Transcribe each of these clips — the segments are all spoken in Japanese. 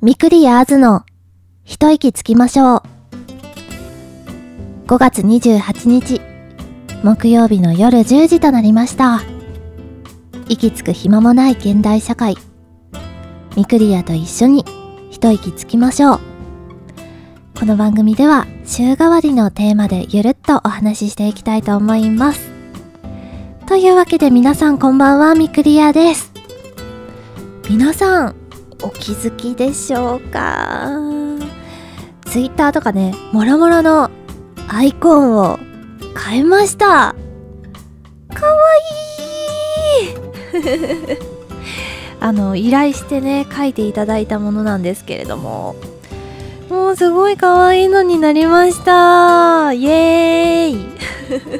ミクリアーズの一息つきましょう。5月28日、木曜日の夜10時となりました。息つく暇もない現代社会。ミクリアと一緒に一息つきましょう。この番組では週替わりのテーマでゆるっとお話ししていきたいと思います。というわけで皆さんこんばんは、ミクリアです。皆さん、お気づきでしょうか？ツイッターとかね、もろもろのアイコンを変えました。かわいい！あの、依頼してね、書いていただいたものなんですけれども、もうすごい可愛いのになりました。イエーイ！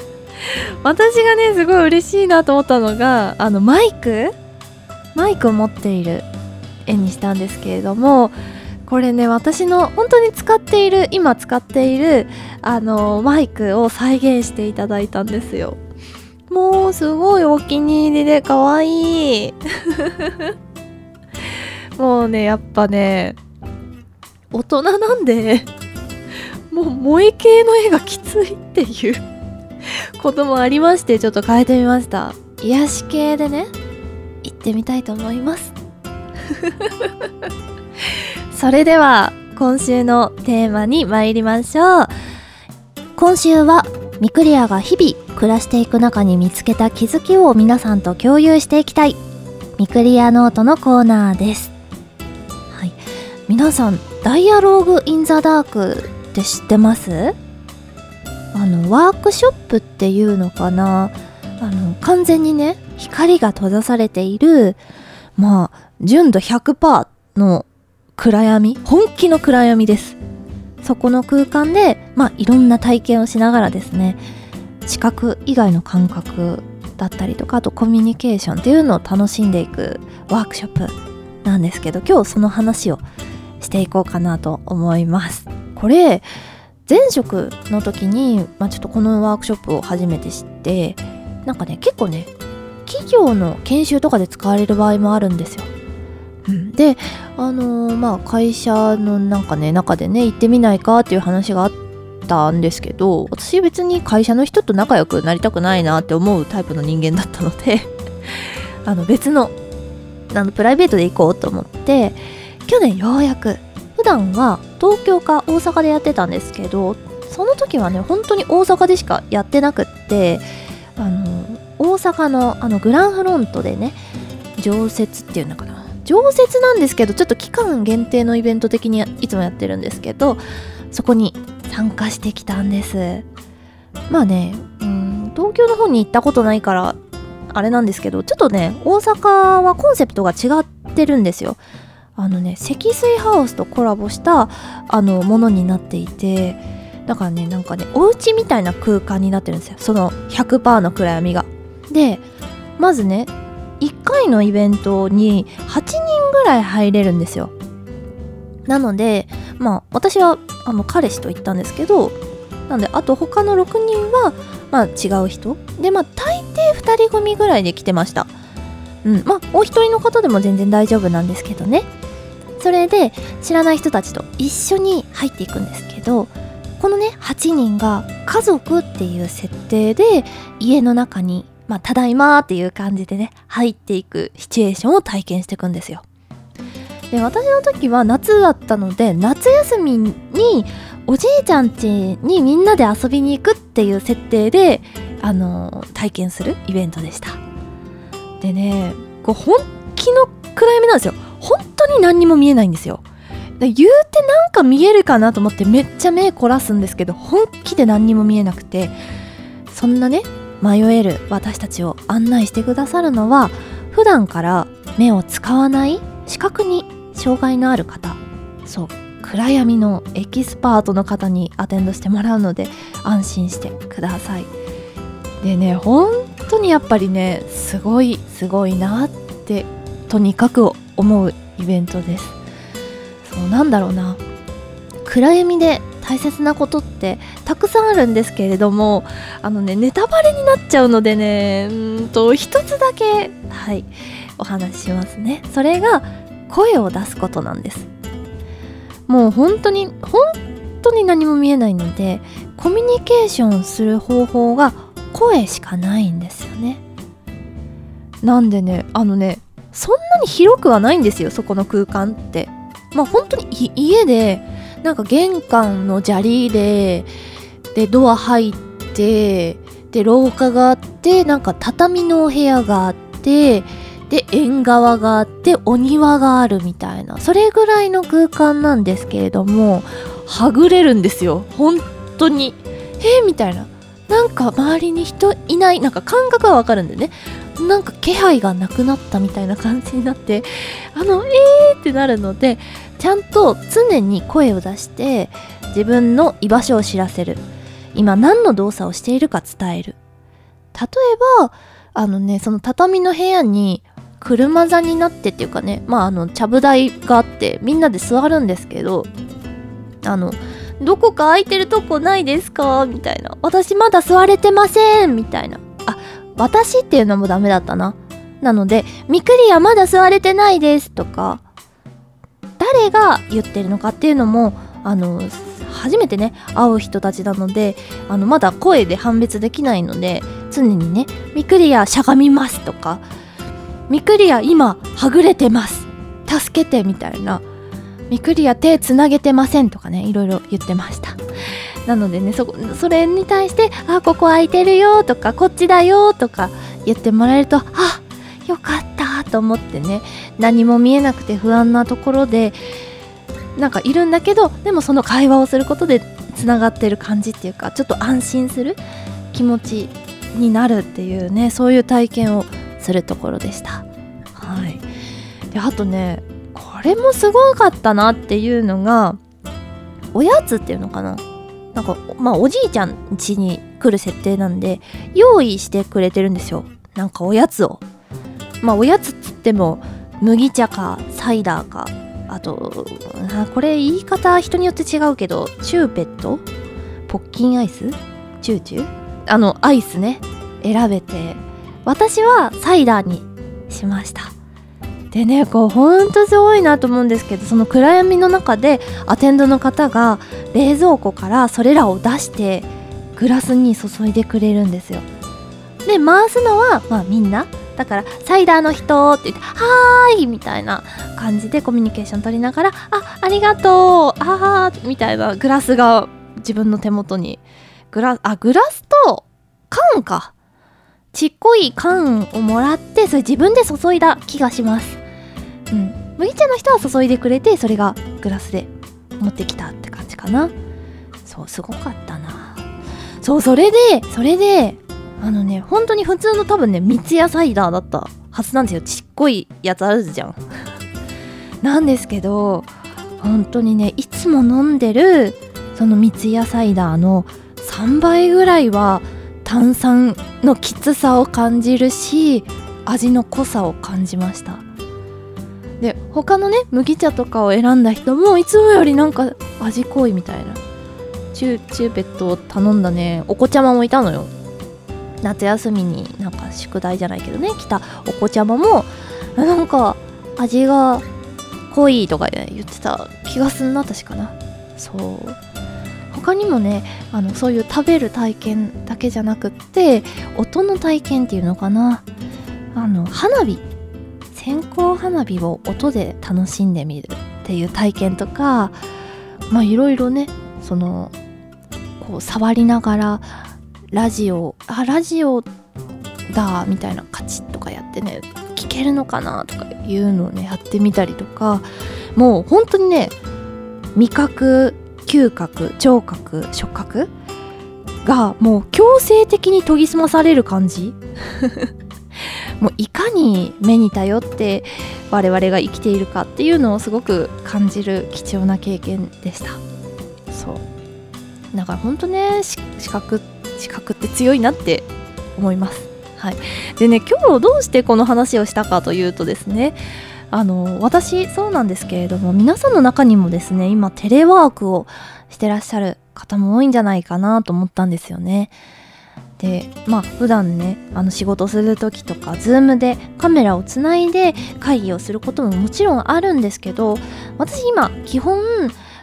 私がね、すごい嬉しいなと思ったのが、あの、マイク？マイクを持っている絵にしたんですけれどもこれね私の本当に使っている今使っているあのマイクを再現していただいたんですよ。もうすごいお気に入りで可愛い。もうねやっぱね大人なんでもう萌え系の絵がきついっていうこともありましてちょっと変えてみました。癒し系でね行ってみたいと思います。それでは今週のテーマに参りましょう。今週はミクリアが日々暮らしていく中に見つけた気づきを皆さんと共有していきたい。ミクリアノートのコーナーです。はい。皆さんダイアローグ・イン・ザ・ダークって知ってます？あのワークショップっていうのかな？あの完全にね光が閉ざされているまあ純度100%の暗闇本気の暗闇ですそこの空間でまあいろんな体験をしながらですね視覚以外の感覚だったりとかあとコミュニケーションっていうのを楽しんでいくワークショップなんですけど今日その話をしていこうかなと思いますこれ前職の時に、まあ、ちょっとこのワークショップを初めて知ってなんかね結構ね企業の研修とかで使われる場合もあるんですよ。うん、であのー、まあ会社のなんかね中でね行ってみないかっていう話があったんですけど私別に会社の人と仲良くなりたくないなって思うタイプの人間だったので あの別のあのプライベートで行こうと思って去年ようやく普段は東京か大阪でやってたんですけどその時はね本当に大阪でしかやってなくってあの大阪のあのグランフロントでね常設っていうのか常設なんですけどちょっと期間限定のイベント的にいつもやってるんですけどそこに参加してきたんです。まあねうん東京の方に行ったことないからあれなんですけどちょっとね大阪はコンセプトが違ってるんですよ。あのね積水ハウスとコラボしたあのものになっていてだからねなんかねお家みたいな空間になってるんですよ。その100%の暗闇が。でまずね1回のイベントに8らい入れるんですよ。なのでまあ私はあの彼氏と行ったんですけどなんであと他の6人はまあ違う人。でまあ大抵2人組ぐらいで来てました。うんまあお一人の方でも全然大丈夫なんですけどね。それで知らない人たちと一緒に入っていくんですけどこのね8人が家族っていう設定で家の中にまあ、ただいまっていう感じでね、入っていくシチュエーションを体験していくんですよ。で、私の時は夏だったので、夏休みにおじいちゃん家にみんなで遊びに行くっていう設定で、あの、体験するイベントでした。でね、こう本気の暗闇なんですよ。本当に何にも見えないんですよ。言うてなんか見えるかなと思ってめっちゃ目凝らすんですけど本気で何にも見えなくてそんなね迷える私たちを案内してくださるのは普段から目を使わない視覚に障害のある方そう暗闇のエキスパートの方にアテンドしてもらうので安心してください。でね本当にやっぱりねすごいすごいなってとにかく思うイベントです。そうなんだろうな。暗闇で大切なことってたくさんあるんですけれどもあのねネタバレになっちゃうのでねうんと一つだけはいお話ししますね。それが声を出すことなんです。もう本当に本当に何も見えないのでコミュニケーションする方法が声しかないんですよね。なんでねあのねそんなに広くはないんですよそこの空間って。まあ本当に家でなんか玄関の砂利ででドア入ってで廊下があってなんか畳のお部屋があってで縁側があってお庭があるみたいな。それぐらいの空間なんですけれどもはぐれるんですよ。本当に。えー、みたいな。なんか周りに人いない。なんか感覚はわかるんでね。なんか気配がなくなったみたいな感じになってあのえーってなるのでちゃんと常に声を出して自分の居場所を知らせる。今何の動作をしているか伝える。例えばあのねその畳の部屋に車座になってっていうかねまああのちゃぶ台があってみんなで座るんですけどあのどこか空いてるとこないですか？みたいな私まだ座れてませんみたいなあ私っていうのもダメだったななのでミクリアまだ座れてないですとか誰が言ってるのかっていうのもあの初めてね会う人たちなのであのまだ声で判別できないので常にね「ミクリアしゃがみます」とか「ミクリア今はぐれてます」「助けて」みたいな「ミクリア手つなげてません」とかねいろいろ言ってました。なのでねそそれに対して「あここ空いてるよ」とか「こっちだよ」とか言ってもらえると「あよかった」と思ってね何も見えなくて不安なところでなんかいるんだけどでもその会話をすることでつながってる感じっていうかちょっと安心する気持ちになるっていうねそういう体験をするところでした。はい、であとねこれもすごかったなっていうのがおやつっていうのかな。なんかまあおじいちゃん家に来る設定なんで用意してくれてるんですよ。なんかおやつを。まあおやつっつっても麦茶かサイダーかあとこれ言い方人によって違うけどチューペット？ポッキンアイス？チューチュー？あのアイスね。選べて私はサイダーにしました。でねこうほんとすごいなと思うんですけどその暗闇の中でアテンドの方が冷蔵庫からそれらを出してグラスに注いでくれるんですよ。で回すのはまあみんな。だからサイダーの人って言ってはーいみたいな感じでコミュニケーション取りながらあありがとうあーみたいなグラスが自分の手元に。グラあグラスと缶か。ちっこい缶をもらってそれ自分で注いだ気がします。うん。麦茶の人は注いでくれてそれがグラスで持ってきたって感じかな。そうすごかったな。そうそれでそれであのね本当に普通の多分ね三ツ矢サイダーだったはずなんですよ。ちっこいやつあるじゃん。なんですけど本当にねいつも飲んでるその三ツ矢サイダーの3倍ぐらいは炭酸のきつさを感じるし味の濃さを感じました。で他のね麦茶とかを選んだ人もいつもよりなんか味濃いみたいな。チューチューペットを頼んだね。お子ちゃまもいたのよ。夏休みになんか宿題じゃないけどね来たお子ちゃまもなんか味が濃いとか、言ってた気がすんな確かな。そう。他にもねあのそういう食べる体験だけじゃなくって音の体験っていうのかな。あの花火。線香花火を音で楽しんでみるっていう体験とかまあいろいろねそのこう触りながらラジオあラジオだみたいなカチッとかやってね聞けるのかなとかいうのをねやってみたりとかもう本当にね味覚嗅覚聴覚触覚がもう強制的に研ぎ澄まされる感じ？もういかに目に頼って我々が生きているかっていうのをすごく感じる貴重な経験でした。そう。だから本当ね視覚って資格って強いなって思います。はい、でね今日どうしてこの話をしたかというとですねあの私そうなんですけれども皆さんの中にもですね今テレワークをしてらっしゃる方も多いんじゃないかなと思ったんですよね。でまあ普段ねあの仕事する時とか Zoom でカメラをつないで会議をすることももちろんあるんですけど私今基本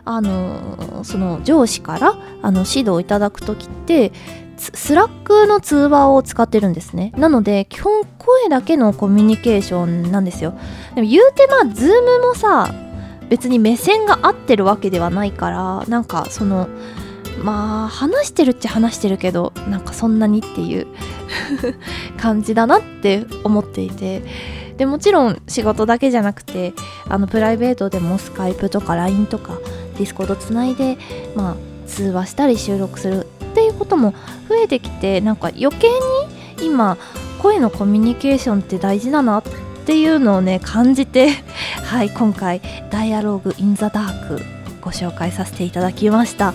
あのその上司からあの指導をいただく時って Slack の通話を使ってるんですね。なので基本声だけのコミュニケーションなんですよ。でも言うてまあ Zoom もさ別に目線が合ってるわけではないからなんかそのまあ話してるっちゃ話してるけどなんかそんなにっていう 感じだなって思っていて。でもちろん仕事だけじゃなくてあのプライベートでも Skype とか LINE とか Discord つないでまあ通話したり収録するっていうことも増えてきてなんか余計に今声のコミュニケーションって大事だなっていうのをね感じて はい今回「ダイアローグ・イン・ザ・ダーク」ご紹介させていただきました。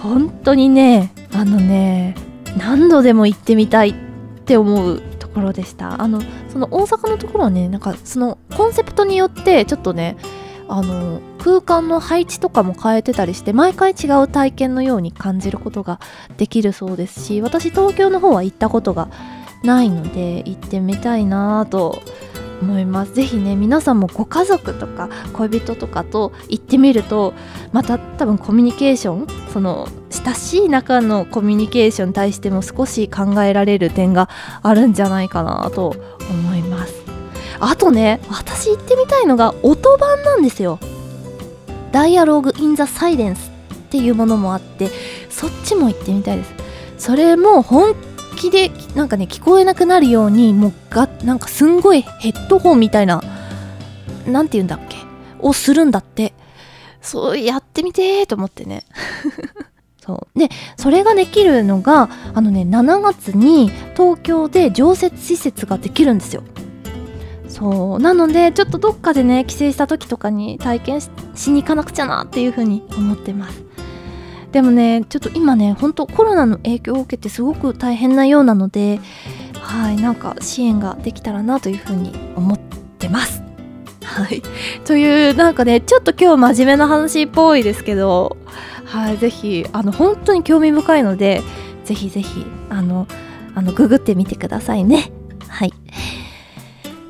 本当にねあのね何度でも行ってみたいって思うところでした。あのその大阪のところはねなんかそのコンセプトによってちょっとねあの空間の配置とかも変えてたりして毎回違う体験のように感じることができるそうですし私東京の方は行ったことがない。ので行ってみたい。なと思い。ますぜひね皆さんもご家族とか恋人とかと行ってみるとまた多分コミュニケーションその親しい。中のコミュニケーションに対しても少し考えられる点があるんじゃない。かなと思い。ますあとね私行ってみたい。のが音版なんですよダイアログ・イン・ザ・サイレンスっていうものもあってそっちも行ってみたいです。それも本気でなんかね聞こえなくなるようにもうがなんかすんごいヘッドホンみたいな何て言うんだっけ？をするんだって。そうやってみてーと思ってね。そう。でそれができるのがあのね7月に東京で常設施設ができるんですよ。そう。なのでちょっとどっかでね帰省した時とかに体験しに行かなくちゃなっていうふうに思ってます。でもねちょっと今ねほんとコロナの影響を受けてすごく大変なようなのではいなんか支援ができたらなというふうに思ってます。はい。というなんかねちょっと今日真面目な話っぽいですけどはいぜひあの本当に興味深いのでぜひぜひあのあのググってみてくださいね。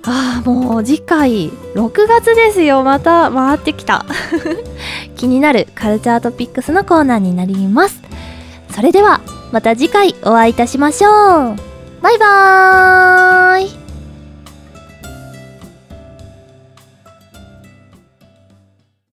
ああもう次回6月ですよ。また回ってきた。気になるカルチャートピックスのコーナーになります。それではまた次回お会いいたしましょう。バイバーイ。